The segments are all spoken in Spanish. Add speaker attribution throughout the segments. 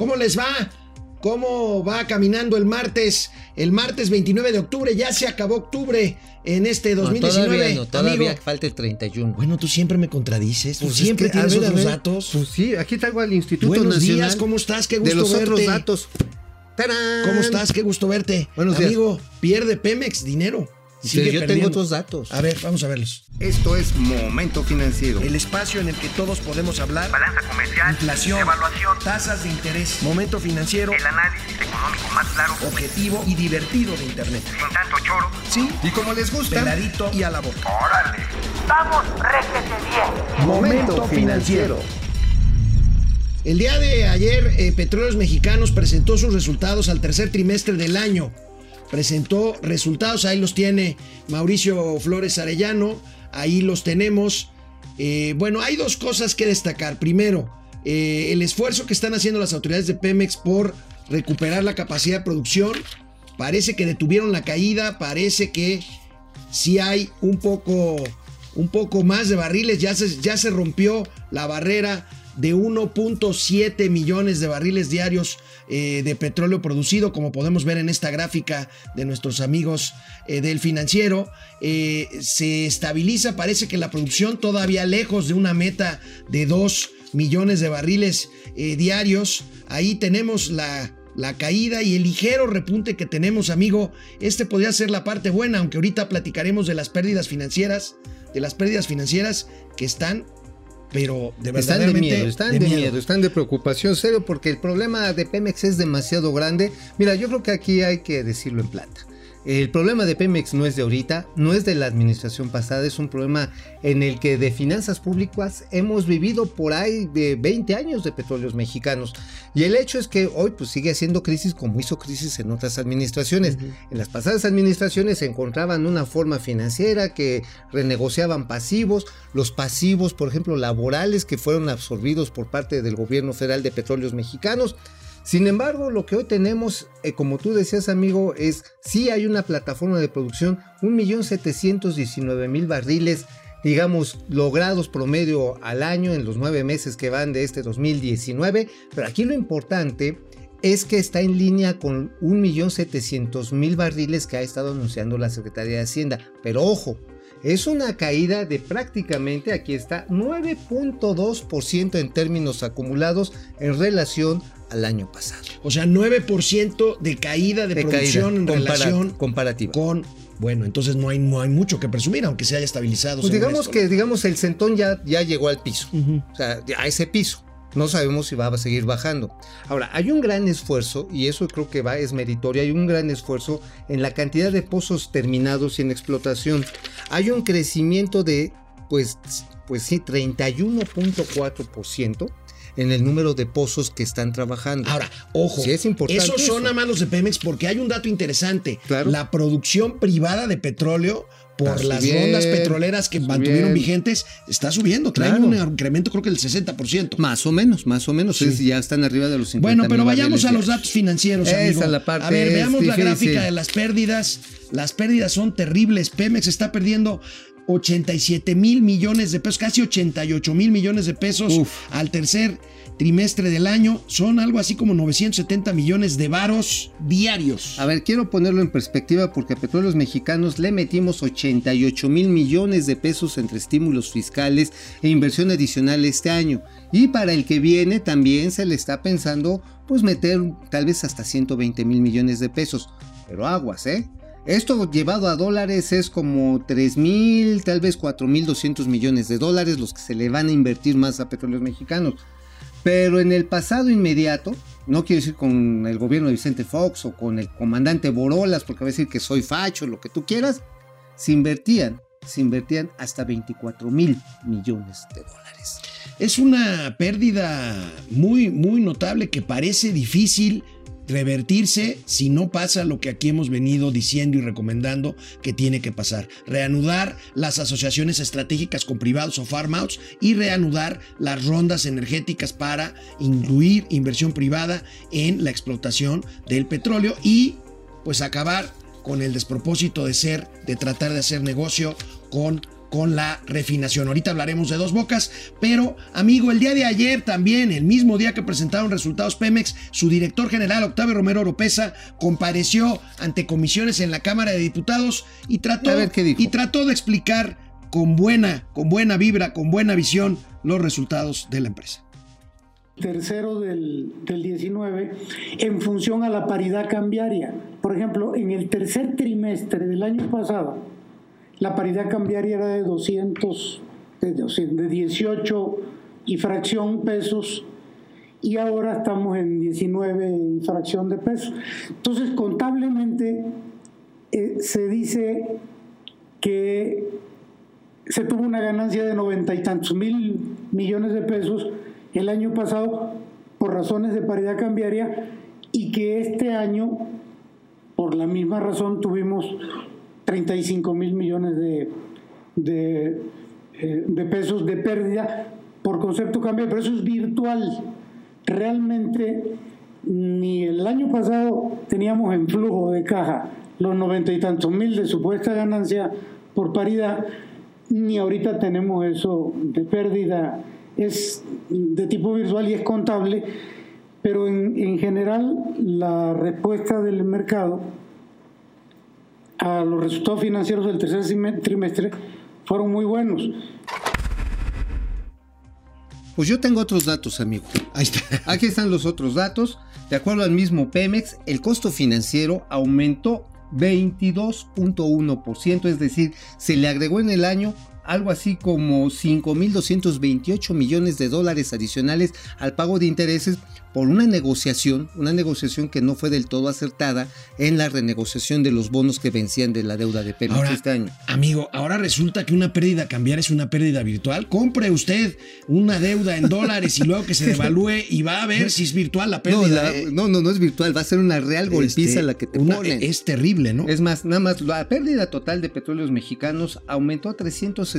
Speaker 1: ¿Cómo les va? ¿Cómo va caminando el martes? El martes 29 de octubre, ya se acabó octubre en este 2019.
Speaker 2: No, todavía no, todavía
Speaker 1: Amigo,
Speaker 2: falta el 31.
Speaker 1: Bueno, tú siempre me contradices, tú
Speaker 2: Pues es
Speaker 1: siempre
Speaker 2: que,
Speaker 1: tienes
Speaker 2: ver,
Speaker 1: otros
Speaker 2: ver,
Speaker 1: datos.
Speaker 2: Pues sí, aquí traigo al Instituto
Speaker 1: Buenos
Speaker 2: Nacional
Speaker 1: días, ¿cómo estás? Qué gusto
Speaker 2: de los
Speaker 1: verte.
Speaker 2: otros datos. ¡Tarán!
Speaker 1: ¿Cómo estás? Qué gusto verte.
Speaker 2: Buenos días.
Speaker 1: Amigo, pierde Pemex dinero. Sigue
Speaker 2: yo tengo otros datos.
Speaker 1: A ver, vamos a verlos.
Speaker 3: Esto es Momento Financiero.
Speaker 1: El espacio en el que todos podemos hablar.
Speaker 4: Balanza comercial,
Speaker 1: Inflación,
Speaker 4: evaluación,
Speaker 1: tasas de interés, momento financiero,
Speaker 4: el análisis económico más claro,
Speaker 1: objetivo y divertido de Internet.
Speaker 4: sin tanto choro.
Speaker 1: Sí,
Speaker 3: Y como les gusta,
Speaker 1: peladito y a la boca.
Speaker 4: ¡Órale! ¡Vamos, réjete bien!
Speaker 3: Momento Financiero.
Speaker 1: El día de ayer, eh, Petróleos Mexicanos presentó sus resultados al tercer trimestre del año. Presentó resultados, ahí los tiene Mauricio Flores Arellano, ahí los tenemos. Eh, bueno, hay dos cosas que destacar. Primero, eh, el esfuerzo que están haciendo las autoridades de Pemex por recuperar la capacidad de producción. Parece que detuvieron la caída, parece que sí hay un poco, un poco más de barriles, ya se, ya se rompió la barrera de 1.7 millones de barriles diarios eh, de petróleo producido, como podemos ver en esta gráfica de nuestros amigos eh, del financiero. Eh, se estabiliza, parece que la producción todavía lejos de una meta de 2 millones de barriles diarios. Ahí tenemos la, la caída y el ligero repunte que tenemos, amigo. Este podría ser la parte buena, aunque ahorita platicaremos de las pérdidas financieras, de las pérdidas financieras que están, pero de
Speaker 2: Están de miedo, están de, miedo. están de preocupación serio porque el problema de Pemex es demasiado grande. Mira, yo creo que aquí hay que decirlo en plata. El problema de Pemex no es de ahorita, no es de la administración pasada, es un problema en el que de finanzas públicas hemos vivido por ahí de 20 años de petróleos mexicanos. Y el hecho es que hoy pues sigue haciendo crisis como hizo crisis en otras administraciones. En las pasadas administraciones se encontraban una forma financiera que renegociaban pasivos, los pasivos, por ejemplo, laborales que fueron absorbidos por parte del gobierno federal de petróleos mexicanos. Sin embargo, lo que hoy tenemos, eh, como tú decías amigo, es sí hay una plataforma de producción, 1.719.000 barriles, digamos, logrados promedio al año en los nueve meses que van de este 2019, pero aquí lo importante es que está en línea con 1.700.000 barriles que ha estado anunciando la Secretaría de Hacienda. Pero ojo, es una caída de prácticamente, aquí está, 9.2% en términos acumulados en relación al año pasado.
Speaker 1: O sea, 9% de caída de,
Speaker 2: De
Speaker 1: producción
Speaker 2: caída
Speaker 1: en
Speaker 2: compara-
Speaker 1: relación
Speaker 2: comparativa.
Speaker 1: con. Bueno, entonces no hay, no hay mucho que presumir, aunque se haya estabilizado.
Speaker 2: Pues digamos
Speaker 1: esto,
Speaker 2: que digamos el centón ya, ya llegó al piso, o sea, a ese piso. No sabemos si va a seguir bajando. Ahora, hay un gran esfuerzo, y eso creo que va, es meritorio, hay un gran esfuerzo en la cantidad de pozos terminados y en explotación. Hay un crecimiento de, pues, pues sí, 31.4% en el número de pozos que están trabajando.
Speaker 1: Ahora, ojo,
Speaker 2: Sí, es importante
Speaker 1: esos son
Speaker 2: eso.
Speaker 1: a manos de Pemex porque hay un dato interesante.
Speaker 2: Claro.
Speaker 1: La producción privada de petróleo por
Speaker 2: Está
Speaker 1: las
Speaker 2: subiendo,
Speaker 1: rondas petroleras que mantuvieron vigentes está subiendo. Traen
Speaker 2: Claro.
Speaker 1: un incremento creo que del 60%.
Speaker 2: Más o menos, más o menos,
Speaker 1: Sí.
Speaker 2: es- ya están arriba de los 50
Speaker 1: Bueno, pero vayamos a los datos financieros,
Speaker 2: Esa
Speaker 1: amigo.
Speaker 2: la parte
Speaker 1: a ver, veamos la gráfica de las pérdidas. Las pérdidas son terribles. Pemex está perdiendo 87 mil millones de pesos, casi 88 mil millones de pesos
Speaker 2: Uf.
Speaker 1: al tercer trimestre del año. Son algo así como 970 millones de varos diarios.
Speaker 2: A ver, quiero ponerlo en perspectiva porque a Petróleos Mexicanos le metimos 88 mil millones de pesos entre estímulos fiscales e inversión adicional este año. Y para el que viene también se le está pensando pues meter tal vez hasta 120 mil millones de pesos. Pero aguas, ¿eh? Esto llevado a dólares es como 3 mil, tal vez 4 mil 200 millones de dólares los que se le van a invertir más a Petróleos Mexicanos. Pero en el pasado inmediato, no quiero decir con el gobierno de Vicente Fox o con el comandante Borolas, porque va a decir que soy facho, lo que tú quieras, se invertían, se invertían hasta 24 mil millones de dólares.
Speaker 1: Es una pérdida muy, muy notable que parece difícil revertirse si no pasa lo que aquí hemos venido diciendo y recomendando que tiene que pasar. Reanudar las asociaciones estratégicas con privados o farm outs y reanudar las rondas energéticas para incluir inversión privada en la explotación del petróleo y pues acabar con el despropósito de ser, de tratar de hacer negocio con con la refinación. Ahorita hablaremos de dos bocas, pero amigo, el día de ayer también, el mismo día que presentaron resultados Pemex, su director general Octavio Romero Oropesa compareció ante comisiones en la Cámara de Diputados y trató, y trató de explicar con buena, con buena vibra, con buena visión los resultados de la empresa.
Speaker 5: tercero del, del 19 en función a la paridad cambiaria. Por ejemplo, en el tercer trimestre del año pasado, la paridad cambiaria era de 200, de, 200, de 18 y fracción pesos y ahora estamos en 19 y fracción de pesos. Entonces, contablemente eh, se dice que se tuvo una ganancia de noventa y tantos mil millones de pesos el año pasado por razones de paridad cambiaria y que este año, por la misma razón, tuvimos 35 mil millones de, eh, de pesos de pérdida por concepto cambiario, pero eso es virtual. Realmente ni el año pasado teníamos en flujo de caja los noventa y tantos mil de supuesta ganancia por paridad, ni ahorita tenemos eso de pérdida, es de tipo virtual y es contable, pero en, en general la respuesta del mercado a los resultados financieros del tercer trimestre fueron muy buenos.
Speaker 2: Pues yo tengo otros datos, amigo. Aquí están los otros datos. De acuerdo al mismo Pemex, el costo financiero aumentó 22.1%, es decir, se le agregó en el año algo así como 5.228 millones de dólares adicionales al pago de intereses por una negociación, una negociación que no fue del todo acertada en la renegociación de los bonos que vencían de la deuda de Pemex
Speaker 1: Ahora,
Speaker 2: este año.
Speaker 1: amigo, ahora resulta que una pérdida cambiar es una pérdida virtual. Compre usted una deuda en dólares y luego que se devalúe y va a ver si es virtual la
Speaker 2: No,
Speaker 1: pérdida.
Speaker 2: la-
Speaker 1: eh.
Speaker 2: no, no, no es virtual, va a ser una real golpiza
Speaker 1: Este,
Speaker 2: la que te
Speaker 1: una-
Speaker 2: ponen.
Speaker 1: Es terrible, ¿no?
Speaker 2: Es más, nada más, la pérdida total de petróleos mexicanos aumentó a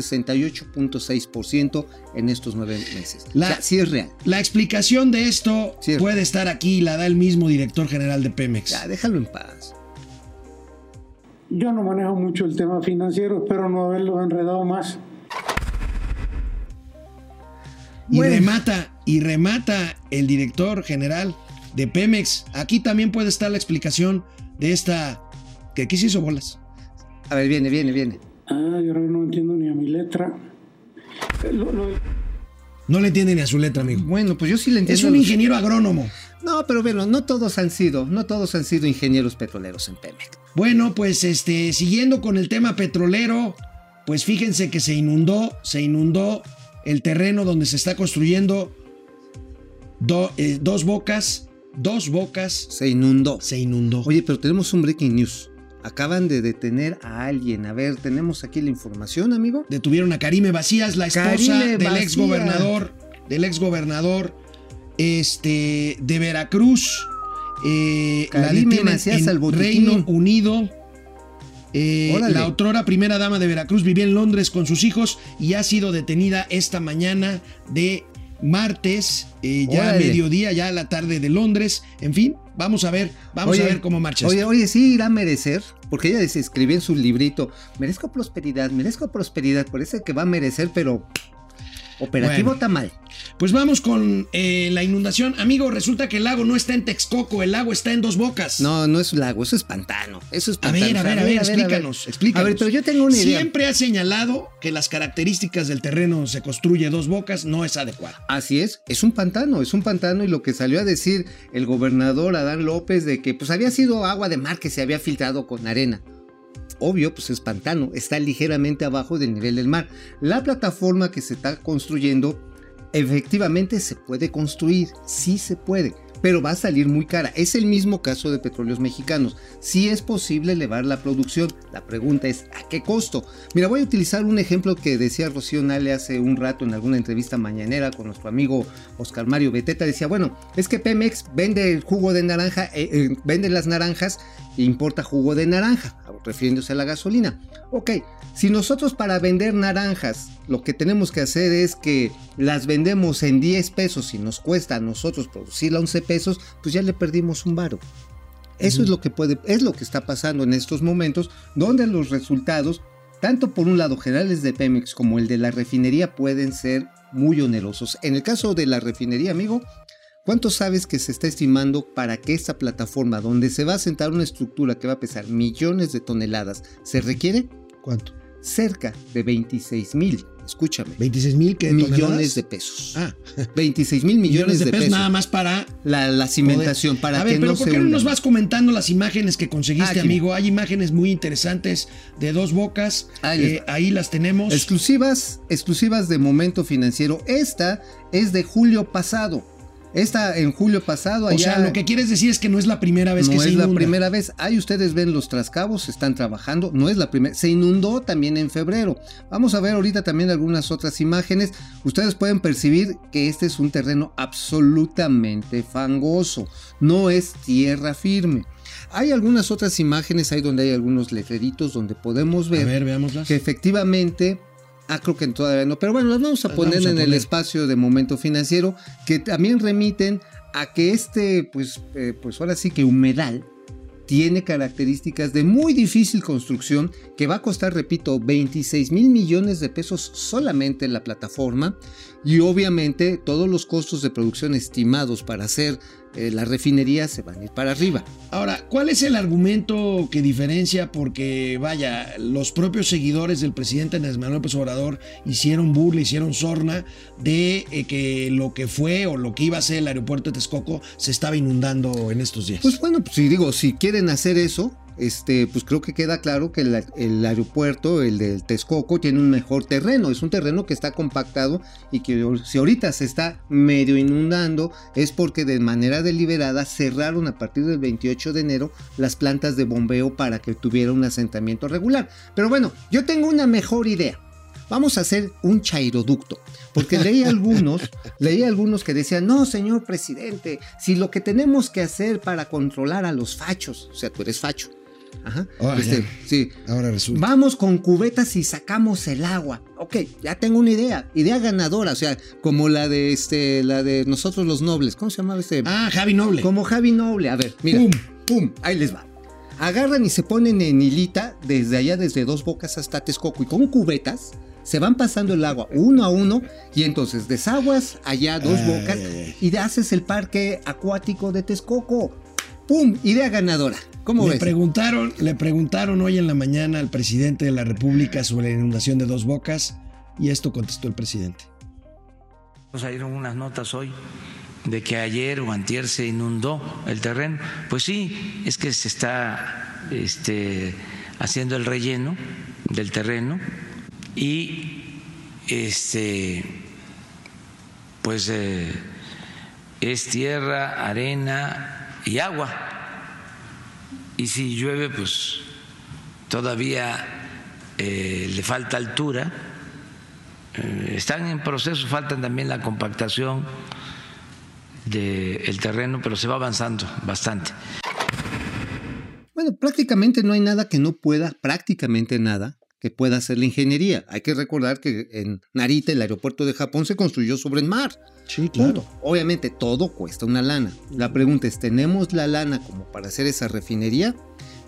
Speaker 2: 368.6% en estos nueve meses.
Speaker 1: La-
Speaker 2: o sea, sí es real.
Speaker 1: La explicación de esto
Speaker 2: Sí.
Speaker 1: puede estar aquí y la da el mismo director general de Pemex.
Speaker 2: Ya, déjalo en paz.
Speaker 5: Yo no manejo mucho el tema financiero, espero no haberlo enredado más.
Speaker 1: Y
Speaker 2: Bueno.
Speaker 1: remata, y remata el director general de Pemex. Aquí también puede estar la explicación de esta. que aquí se hizo bolas.
Speaker 2: A ver, viene, viene, viene.
Speaker 5: Ah, yo no entiendo ni a mi letra. Lo- lo-
Speaker 1: No le entiende ni a su letra, amigo.
Speaker 2: Bueno, pues yo sí le entiendo.
Speaker 1: Es un ingeniero agrónomo.
Speaker 2: No, pero bueno, no todos han sido, no todos han sido ingenieros petroleros en Pemex.
Speaker 1: Bueno, pues este, siguiendo con el tema petrolero, pues fíjense que se inundó, se inundó el terreno donde se está construyendo do- eh, dos bocas, dos bocas,
Speaker 2: Se inundó.
Speaker 1: se inundó.
Speaker 2: Oye, pero tenemos un breaking news. Acaban de detener a alguien. A ver, tenemos aquí la información, amigo.
Speaker 1: Detuvieron a Karime Vacías, la esposa
Speaker 2: Karime
Speaker 1: del ex gobernador, del ex gobernador este, de Veracruz. Eh, la detienen en
Speaker 2: al.
Speaker 1: Reino Unido. Eh, la otrora primera dama de Veracruz vivía en Londres con sus hijos y ha sido detenida esta mañana de martes, eh, ya a mediodía, ya a la tarde de Londres. En fin, vamos a ver, vamos
Speaker 2: Oye,
Speaker 1: a ver cómo marcha.
Speaker 2: Oye, oye, sí irá a merecer, porque ella escribió en su librito, merezco prosperidad, merezco prosperidad, parece que va a merecer, pero operativo
Speaker 1: Bueno.
Speaker 2: está mal.
Speaker 1: Pues vamos con eh, la inundación. Amigo, resulta que el lago no está en Texcoco, el lago está en Dos Bocas.
Speaker 2: No, no es lago, eso es pantano, eso es
Speaker 1: A
Speaker 2: pantano.
Speaker 1: ver, a ver, a ver, explícanos, explícanos.
Speaker 2: A ver, pero yo tengo una idea.
Speaker 1: Siempre ha señalado que las características del terreno se construye dos bocas no es adecuado.
Speaker 2: Así es, es un pantano, es un pantano y lo que salió a decir el gobernador Adán López de que pues había sido agua de mar que se había filtrado con arena. Obvio, pues es pantano, está ligeramente abajo del nivel del mar. La plataforma que se está construyendo efectivamente se puede construir, sí se puede, pero va a salir muy cara. Es el mismo caso de petróleos mexicanos. Sí es posible elevar la producción. La pregunta es, ¿a qué costo? Mira, voy a utilizar un ejemplo que decía Rocío Nale hace un rato en alguna entrevista mañanera con nuestro amigo Oscar Mario Beteta. Decía, bueno, es que Pemex vende el jugo de naranja, eh, eh, vende las naranjas e importa jugo de naranja, refiriéndose a la gasolina. Ok, si nosotros para vender naranjas lo que tenemos que hacer es que las vendemos en 10 pesos y nos cuesta a nosotros producirla 11 pesos, pues ya le perdimos un varo. Eso es lo que puede, es lo que está pasando en estos momentos, donde los resultados tanto por un lado generales de Pemex como el de la refinería pueden ser muy onerosos. En el caso de la refinería, amigo, ¿cuánto sabes que se está estimando para que esta plataforma donde se va a sentar una estructura que va a pesar millones de toneladas se requiere?
Speaker 1: ¿Cuánto?
Speaker 2: Cerca de 26 mil, escúchame,
Speaker 1: 26 mil
Speaker 2: millones de pesos.
Speaker 1: Ah,
Speaker 2: 26 mil millones, de, pesos.
Speaker 1: nada más para
Speaker 2: La, la cimentación, para
Speaker 1: a ver,
Speaker 2: que
Speaker 1: pero
Speaker 2: no
Speaker 1: ¿por qué no nos vas comentando las imágenes que conseguiste, amigo? Hay imágenes muy interesantes de dos bocas.
Speaker 2: Ahí
Speaker 1: Eh, ahí las tenemos.
Speaker 2: Exclusivas, exclusivas de momento financiero. Esta es de julio pasado. Esta en julio pasado
Speaker 1: o
Speaker 2: allá.
Speaker 1: sea, lo que quieres decir es que no es la primera vez
Speaker 2: no
Speaker 1: que
Speaker 2: es
Speaker 1: se
Speaker 2: la
Speaker 1: inunda.
Speaker 2: primera vez. Ahí ustedes ven los trascabos, están trabajando. No es la primera. Se inundó también en febrero. Vamos a ver ahorita también algunas otras imágenes. Ustedes pueden percibir que este es un terreno absolutamente fangoso. No es tierra firme. Hay algunas otras imágenes ahí donde hay algunos letreritos donde podemos
Speaker 1: A
Speaker 2: ver,
Speaker 1: ver, veámoslas.
Speaker 2: que efectivamente. Ah, creo que todavía no. Pero bueno, las vamos a
Speaker 1: Las
Speaker 2: poner
Speaker 1: vamos a
Speaker 2: en el espacio de momento financiero. Que también remiten a que este, pues, eh, pues ahora sí que humedal tiene características de muy difícil construcción que va a costar, repito, 26 mil millones de pesos solamente en la plataforma y obviamente todos los costos de producción estimados para hacer eh, la refinería se van a ir para arriba.
Speaker 1: Ahora, ¿cuál es el argumento que diferencia? Porque, vaya, los propios seguidores del presidente Andrés Manuel López Obrador hicieron burla, hicieron sorna de eh, que lo que fue o lo que iba a ser el aeropuerto de Texcoco se estaba inundando en estos días.
Speaker 2: Pues bueno, pues si digo, si quieren hacer eso, este, pues creo que queda claro que el, el aeropuerto, el del Texcoco, tiene un mejor terreno. Es un terreno que está compactado y que si ahorita se está medio inundando es porque de manera deliberada cerraron a partir del 28 de enero las plantas de bombeo para que tuviera un asentamiento regular. Pero bueno, yo tengo una mejor idea. Vamos a hacer un chairoducto. Porque leí algunos, leí algunos que decían, no, señor presidente, si lo que tenemos que hacer para controlar a los fachos, o sea, tú eres facho. Ajá.
Speaker 1: Ah,
Speaker 2: este, sí.
Speaker 1: Ahora resulta.
Speaker 2: Vamos con cubetas y sacamos el agua. Ok, ya tengo una idea. Idea ganadora. O sea, como la de este, la de nosotros los nobles. ¿Cómo se llamaba este?
Speaker 1: Ah, Javi Noble.
Speaker 2: Como Javi Noble. A ver, mira.
Speaker 1: Pum.
Speaker 2: Pum. Ahí les va. Agarran y se ponen en hilita desde allá, desde dos bocas hasta Texcoco. Y con cubetas se van pasando el agua uno a uno. Y entonces desaguas allá dos
Speaker 1: Ay,
Speaker 2: bocas.
Speaker 1: ay, ay.
Speaker 2: Y haces el parque acuático de Texcoco. ¡Pum! Idea ganadora. ¿Cómo
Speaker 1: Le
Speaker 2: ves?
Speaker 1: preguntaron, le preguntaron hoy en la mañana al presidente de la República sobre la inundación de Dos Bocas y esto contestó el presidente.
Speaker 6: Salieron unas notas hoy de que ayer o antier se inundó el terreno. Pues sí, es que se está este, haciendo el relleno del terreno y este, pues eh, es tierra, arena y agua. Y si llueve, pues todavía eh, le falta altura. Eh, están en proceso, faltan también la compactación del terreno, pero se va avanzando bastante.
Speaker 2: Bueno, prácticamente no hay nada que no pueda, prácticamente nada que pueda hacer la ingeniería. Hay que recordar que en Narita, el aeropuerto de Japón, se construyó sobre el mar.
Speaker 1: Sí,
Speaker 2: Punto. Obviamente todo cuesta una lana. La pregunta es, ¿tenemos la lana como para hacer esa refinería?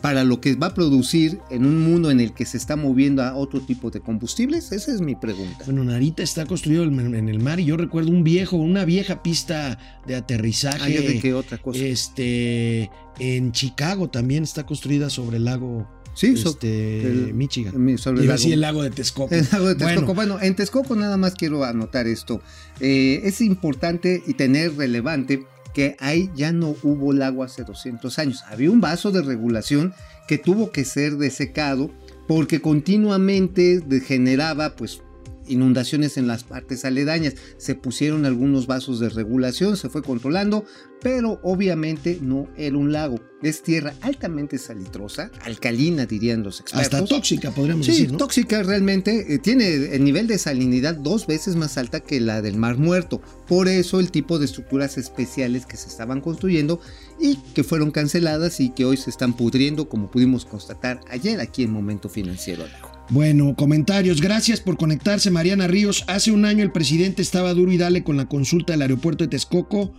Speaker 2: Para lo que va a producir en un mundo en el que se está moviendo a otro tipo de combustibles? Esa es mi pregunta.
Speaker 1: Bueno, Narita está construido en el mar y yo recuerdo un viejo, una vieja pista de aterrizaje.
Speaker 2: Ah, ve que otra cosa.
Speaker 1: Este, en Chicago también está construida sobre el lago
Speaker 2: Sí,
Speaker 1: este,
Speaker 2: el-
Speaker 1: Michigan.
Speaker 2: mi- sobre el
Speaker 1: Iba
Speaker 2: lago.
Speaker 1: decir el lago de Texcoco.
Speaker 2: El lago de Texcoco.
Speaker 1: Bueno,
Speaker 2: Bueno, en Texcoco nada más quiero anotar esto. Eh, es importante y tener relevante que ahí ya no hubo lago hace 200 años. Había un vaso de regulación que tuvo que ser desecado porque continuamente generaba pues inundaciones en las partes aledañas. Se pusieron algunos vasos de regulación, se fue controlando, pero obviamente no era un lago. Es tierra altamente salitrosa, alcalina dirían los expertos.
Speaker 1: hasta tóxica, podríamos
Speaker 2: Sí,
Speaker 1: decir, ¿no?
Speaker 2: tóxica realmente. eh, tiene el nivel de salinidad dos veces más alta que la del Mar Muerto. Por eso el tipo de estructuras especiales que se estaban construyendo y que fueron canceladas y que hoy se están pudriendo, como pudimos constatar ayer aquí en Momento Financiero.
Speaker 1: Bueno, comentarios. Gracias por conectarse, Mariana Ríos. Hace un año el presidente estaba duro y dale con la consulta del aeropuerto de Texcoco.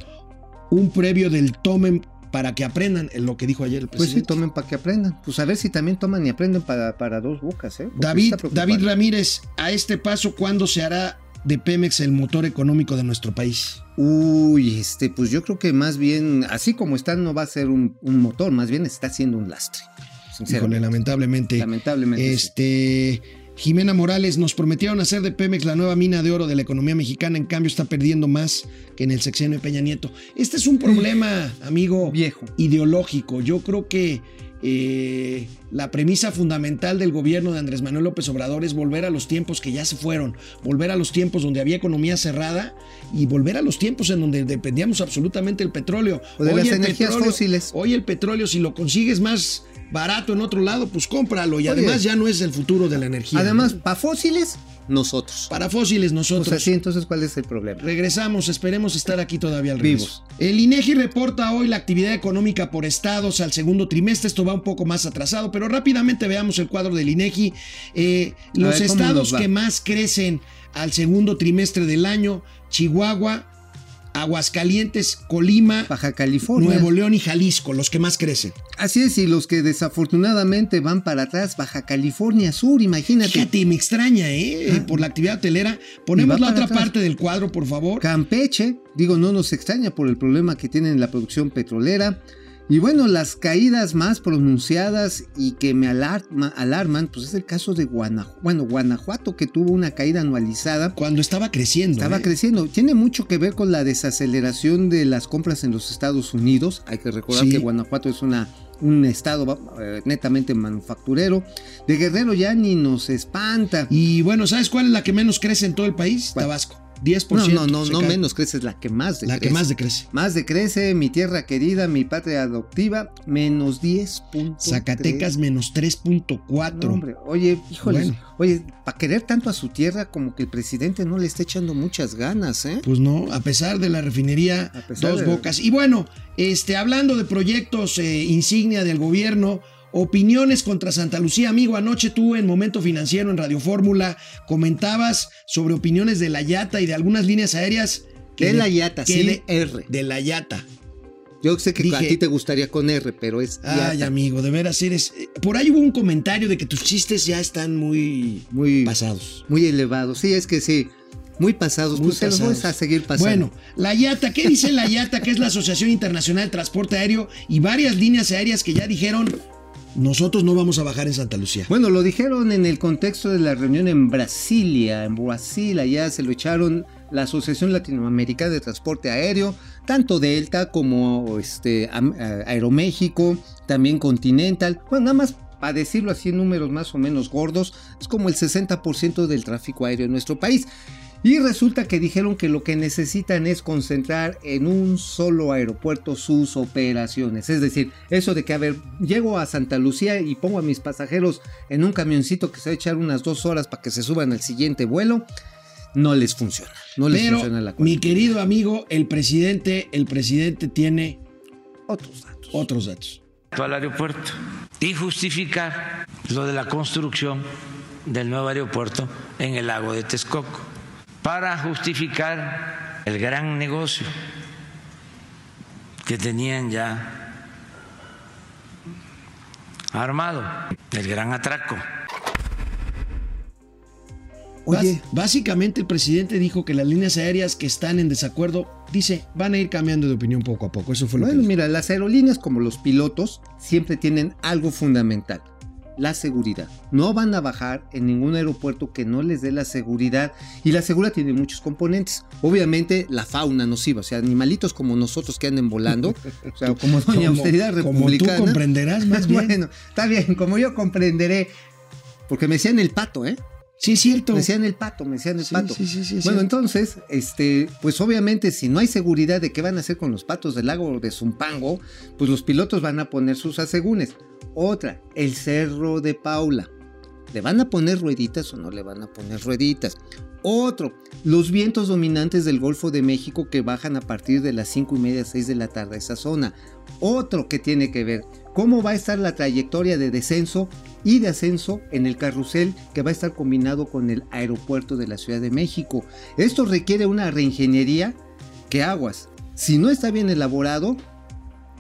Speaker 1: Un previo del tomen para que aprendan en lo que dijo ayer el
Speaker 2: Pues sí,
Speaker 1: presidente.
Speaker 2: tomen para que aprendan. Pues a ver si también toman y aprenden para, para dos bocas, ¿eh? Porque
Speaker 1: David. David Ramírez, a este paso, ¿cuándo se hará de Pemex el motor económico de nuestro país?
Speaker 2: Uy, este, pues yo creo que más bien, así como está, no va a ser un, un motor, más bien está siendo un lastre.
Speaker 1: Híjole,
Speaker 2: Sinceramente.
Speaker 1: lamentablemente.
Speaker 2: Lamentablemente. sí.
Speaker 1: Jimena Morales, nos prometieron hacer de Pemex la nueva mina de oro de la economía mexicana, en cambio está perdiendo más que en el sexenio de Peña Nieto. Este es un problema, amigo,
Speaker 2: Viejo.
Speaker 1: ideológico. Yo creo que eh, la premisa fundamental del gobierno de Andrés Manuel López Obrador es volver a los tiempos que ya se fueron, volver a los tiempos donde había economía cerrada y volver a los tiempos en donde dependíamos absolutamente del petróleo.
Speaker 2: O de las energías
Speaker 1: petróleo-
Speaker 2: fósiles.
Speaker 1: Hoy el petróleo, si lo consigues más barato en otro lado, pues cómpralo. Y
Speaker 2: Oye.
Speaker 1: además ya no es el futuro de la energía.
Speaker 2: Además,
Speaker 1: ¿no?
Speaker 2: para fósiles, nosotros.
Speaker 1: para fósiles nosotros.
Speaker 2: Pues así, entonces, ¿cuál es el problema?
Speaker 1: Regresamos, esperemos estar aquí todavía al
Speaker 2: Vivos.
Speaker 1: El INEGI reporta hoy la actividad económica por estados al segundo trimestre. Esto va un poco más atrasado, pero rápidamente veamos el cuadro del INEGI. Eh, los
Speaker 2: ver, ¿cómo
Speaker 1: estados que más crecen al segundo trimestre del año: Chihuahua, Aguascalientes, Colima,
Speaker 2: Baja California.
Speaker 1: Nuevo León y Jalisco, los que más crecen.
Speaker 2: Así es, y los que desafortunadamente van para atrás, Baja California Sur, imagínate.
Speaker 1: Fíjate, me extraña, ¿eh?
Speaker 2: Ah.
Speaker 1: Por la actividad hotelera. Ponemos la otra
Speaker 2: atrás.
Speaker 1: parte del cuadro, por favor.
Speaker 2: Campeche, digo, no nos extraña por el problema que tienen en la producción petrolera. Y bueno, las caídas más pronunciadas y que me alarma- alarman, pues es el caso de Guanajuato. Bueno, Guanajuato que tuvo una caída anualizada.
Speaker 1: Cuando estaba creciendo.
Speaker 2: Estaba
Speaker 1: ¿eh?
Speaker 2: creciendo. Tiene mucho que ver con la desaceleración de las compras en los Estados Unidos. Hay que recordar
Speaker 1: Sí.
Speaker 2: que Guanajuato es una, un estado eh, netamente manufacturero. De Guerrero ya ni nos espanta.
Speaker 1: Y bueno, ¿sabes cuál es la que menos crece en todo el país?
Speaker 2: ¿Cuál?
Speaker 1: Tabasco. 10%.
Speaker 2: No, no, no, no
Speaker 1: cae.
Speaker 2: menos crece, es la que más
Speaker 1: La que
Speaker 2: decrece.
Speaker 1: más decrece.
Speaker 2: Más decrece mi tierra querida, mi patria adoptiva, menos 10.
Speaker 1: Zacatecas menos 3.4.
Speaker 2: No, hombre, oye, híjole,
Speaker 1: Bueno.
Speaker 2: oye, para querer tanto a su tierra, como que el presidente no le está echando muchas ganas, ¿eh?
Speaker 1: Pues no, a pesar de la refinería Dos Bocas. Y bueno, este, hablando de proyectos eh, insignia del gobierno, opiniones contra Santa Lucía. Amigo, anoche tú en Momento Financiero en Radio Fórmula comentabas sobre opiniones de la Yata y de algunas líneas aéreas. que
Speaker 2: De la Yata, sí,
Speaker 1: de-
Speaker 2: R.
Speaker 1: De la Yata.
Speaker 2: Yo sé que a ti te gustaría con R, pero es
Speaker 1: Ay,
Speaker 2: Yata.
Speaker 1: amigo, de veras eres. eh, Por ahí hubo un comentario de que tus chistes ya están muy
Speaker 2: muy,
Speaker 1: pasados.
Speaker 2: muy elevado. Sí, es que sí, muy pasados.
Speaker 1: Muy
Speaker 2: pues se los
Speaker 1: pasados.
Speaker 2: a seguir pasando.
Speaker 1: Bueno, la IATA, ¿qué dice la IATA? Que es la Asociación Internacional de Transporte Aéreo y varias líneas aéreas que ya dijeron, nosotros no vamos a bajar en Santa Lucía.
Speaker 2: Bueno, lo dijeron en el contexto de la reunión en Brasilia, en Brasil, allá se lo echaron la Asociación Latinoamericana de Transporte Aéreo, tanto Delta como este, eh, Aeroméxico, también Continental. Bueno, nada más para decirlo así en números más o menos gordos, es como el 60% del tráfico aéreo en nuestro país. Y resulta que dijeron que lo que necesitan es concentrar en un solo aeropuerto sus operaciones. Es decir, eso de que, a ver, llego a Santa Lucía y pongo a mis pasajeros en un camioncito que se va a echar unas dos horas para que se suban al siguiente vuelo, no les funciona. No les
Speaker 1: Pero,
Speaker 2: funciona la cosa.
Speaker 1: mi querido amigo, el presidente, el presidente tiene
Speaker 2: Otros datos.
Speaker 1: otros datos.
Speaker 6: al aeropuerto y justificar lo de la construcción del nuevo aeropuerto en el lago de Texcoco para justificar el gran negocio que tenían ya armado, el gran atraco.
Speaker 2: Oye,
Speaker 1: básicamente el presidente dijo que las líneas aéreas que están en desacuerdo, dice, van a ir cambiando de opinión poco a poco. Eso fue lo
Speaker 2: Bueno,
Speaker 1: que dijo.
Speaker 2: mira, las aerolíneas como los pilotos siempre tienen algo fundamental, la seguridad. No van a bajar en ningún aeropuerto que no les dé la seguridad y la seguridad tiene muchos componentes. Obviamente la fauna nociva, o sea, animalitos como nosotros que anden volando, o sea, como doña
Speaker 1: Como-
Speaker 2: austeridad
Speaker 1: como tú
Speaker 2: republicana.
Speaker 1: comprenderás más bien.
Speaker 2: Bueno, está bien, como yo comprenderé, porque me decían el pato, ¿eh?
Speaker 1: Sí, es cierto.
Speaker 2: Me decían el pato, me decían el
Speaker 1: Sí,
Speaker 2: pato.
Speaker 1: sí, sí,
Speaker 2: bueno,
Speaker 1: cierto.
Speaker 2: entonces, este, pues obviamente si no hay seguridad de qué van a hacer con los patos del lago de Zumpango, pues los pilotos van a poner sus asegúnes. Otra, el Cerro de Paula. ¿Le van a poner rueditas o no le van a poner rueditas? Otro, los vientos dominantes del Golfo de México que bajan a partir de las 5 y media, 6 de la tarde a esa zona. Otro que tiene que ver, cómo va a estar la trayectoria de descenso y de ascenso en el carrusel que va a estar combinado con el aeropuerto de la Ciudad de México. Esto requiere una reingeniería que aguas. Si no está bien elaborado,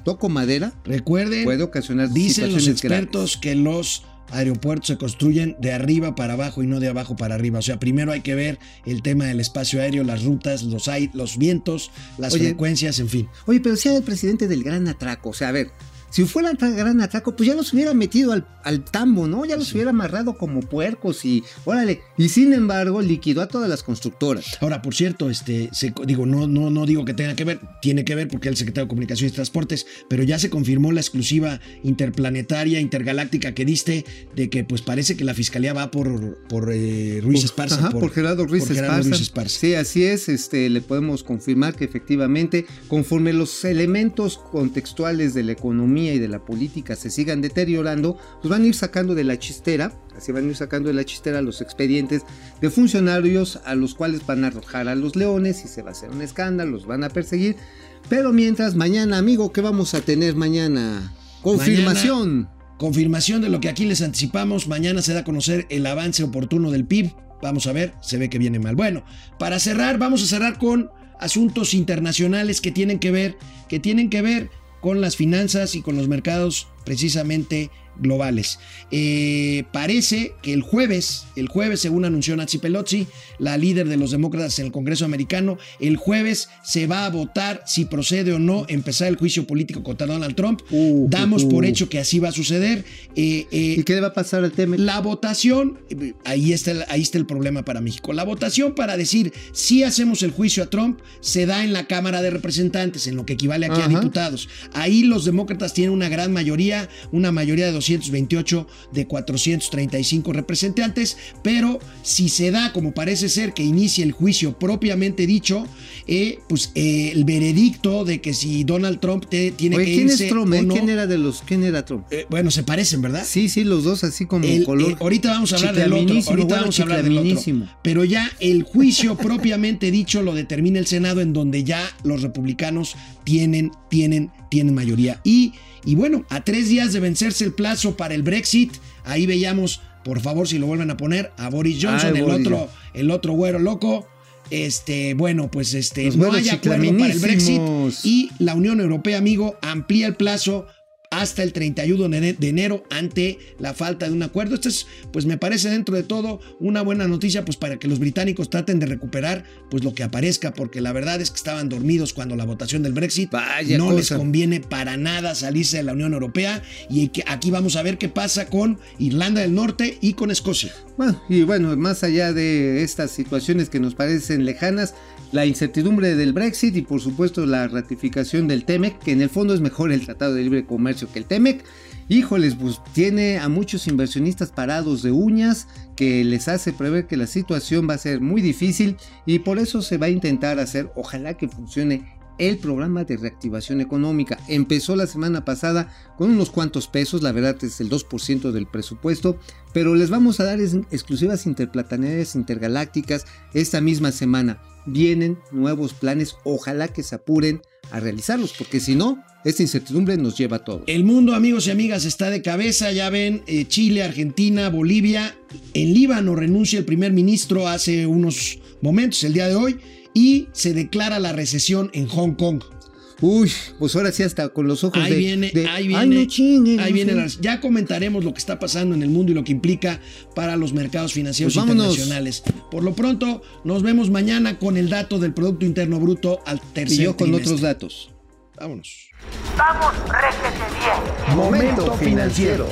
Speaker 2: toco madera,
Speaker 1: Recuerden,
Speaker 2: puede ocasionar
Speaker 1: dicen los
Speaker 2: graves.
Speaker 1: expertos que los aeropuertos se construyen de arriba para abajo y no de abajo para arriba. O sea, primero hay que ver el tema del espacio aéreo, las rutas, los, los vientos, las
Speaker 2: Oye,
Speaker 1: frecuencias, en fin.
Speaker 2: Oye, pero sea el presidente del gran atraco, o sea, a ver, si fuera el gran atraco, pues ya los hubiera metido al, al tambo, ¿no? Ya los hubiera amarrado como puercos y, órale, y sin embargo liquidó a todas las constructoras.
Speaker 1: Ahora, por cierto, este, se- digo, no, no, no digo que tenga que ver, tiene que ver porque el secretario de Comunicaciones y Transportes, pero ya se confirmó la exclusiva interplanetaria, intergaláctica que diste, de que pues parece que la fiscalía va por, por eh, Ruiz Esparza.
Speaker 2: Ajá, por, Gerardo Ruiz
Speaker 1: por Gerardo
Speaker 2: Esparza.
Speaker 1: Ruiz Esparza.
Speaker 2: Sí, así es, este, le podemos confirmar que efectivamente, conforme los elementos contextuales de la economía y de la política se sigan deteriorando, pues van a ir sacando de la chistera, así van a ir sacando de la chistera los expedientes de funcionarios a los cuales van a arrojar a los leones y se va a hacer un escándalo, los van a perseguir. Pero mientras mañana, amigo, ¿qué vamos a tener mañana? Confirmación.
Speaker 1: Confirmación de lo que aquí les anticipamos. Mañana se da a conocer el avance oportuno del PIB. Vamos a ver, se ve que viene mal. Bueno, para cerrar, vamos a cerrar con asuntos internacionales que tienen que ver, que tienen que ver con las finanzas y con los mercados precisamente globales. Eh, parece que el jueves, el jueves, según anunció Nancy Pelosi, la líder de los demócratas en el Congreso americano, el jueves se va a votar si procede o no empezar el juicio político contra Donald Trump.
Speaker 2: Uh,
Speaker 1: Damos
Speaker 2: uh,
Speaker 1: por
Speaker 2: uh.
Speaker 1: hecho que así va a suceder. Eh, eh,
Speaker 2: ¿Y qué le va a pasar al tema?
Speaker 1: la votación, ahí está, el, ahí está el problema para México. La votación para decir si hacemos el juicio a Trump se da en la Cámara de Representantes, en lo que equivale aquí a diputados. Ahí los demócratas tienen una gran mayoría, una mayoría de 228 de 435 representantes, pero si se da, como parece ser, que inicie el juicio propiamente dicho, eh, pues eh, el veredicto de que si Donald Trump te- tiene
Speaker 2: Oye,
Speaker 1: que
Speaker 2: ¿quién
Speaker 1: irse
Speaker 2: es Trump?
Speaker 1: o
Speaker 2: eh?
Speaker 1: no,
Speaker 2: ¿Quién era de los? ¿Quién era Trump?
Speaker 1: eh, bueno, se parecen, ¿verdad?
Speaker 2: Sí, sí, los dos así como
Speaker 1: El-
Speaker 2: color.
Speaker 1: ahorita vamos a hablar del otro. Ahorita
Speaker 2: bueno,
Speaker 1: vamos a hablar del otro. Pero ya el juicio propiamente dicho lo determina el Senado, en donde ya los republicanos tienen, tienen, tienen mayoría. Y, y bueno, a tres días de vencerse el plazo para el Brexit, ahí veíamos, por favor, si lo vuelven a poner, a Boris Johnson,
Speaker 2: Ay,
Speaker 1: el
Speaker 2: Boris
Speaker 1: otro, el otro güero loco. Este, bueno, pues este,
Speaker 2: Los
Speaker 1: no hay acuerdo para el Brexit y la Unión Europea, amigo, amplía el plazo hasta el 31 de de enero ante la falta de un acuerdo. Esto es, pues me parece dentro de todo una buena noticia, pues para que los británicos traten de recuperar pues lo que aparezca, porque la verdad es que estaban dormidos cuando la votación del Brexit
Speaker 2: Vaya
Speaker 1: no les conviene para nada salirse de la Unión Europea y que aquí vamos a ver qué pasa con Irlanda del Norte y con Escocia.
Speaker 2: Bueno, y bueno, más allá de estas situaciones que nos parecen lejanas, la incertidumbre del Brexit y por supuesto la ratificación del TEMEC, que en el fondo es mejor el Tratado de Libre Comercio que el TEMEC, híjoles, pues tiene a muchos inversionistas parados de uñas, que les hace prever que la situación va a ser muy difícil y por eso se va a intentar hacer, ojalá que funcione el programa de reactivación económica. Empezó la semana pasada con unos cuantos pesos, la verdad es el 2% del presupuesto, pero les vamos a dar exclusivas interplanetarias intergalácticas esta misma semana. Vienen nuevos planes, ojalá que se apuren a realizarlos, porque si no, esta incertidumbre nos lleva a todo.
Speaker 1: El mundo, amigos y amigas, está de cabeza. Ya ven, eh, Chile, Argentina, Bolivia. En Líbano renuncia el primer ministro hace unos momentos, el día de hoy, y se declara la recesión en Hong Kong.
Speaker 2: Uy, pues ahora sí hasta con los ojos
Speaker 1: Ahí
Speaker 2: de...
Speaker 1: viene,
Speaker 2: de,
Speaker 1: ahí
Speaker 2: "Ay,
Speaker 1: viene,
Speaker 2: no
Speaker 1: ahí
Speaker 2: no
Speaker 1: viene
Speaker 2: sé".
Speaker 1: la- ya comentaremos lo que está pasando en el mundo y lo que implica para los mercados financieros
Speaker 2: Pues vámonos.
Speaker 1: internacionales. Por lo pronto, nos vemos mañana con el dato del Producto Interno Bruto al tercer
Speaker 2: Y yo con
Speaker 1: trimestre.
Speaker 2: otros datos.
Speaker 1: Vámonos.
Speaker 4: Vamos, réjete bien.
Speaker 3: Momento financiero.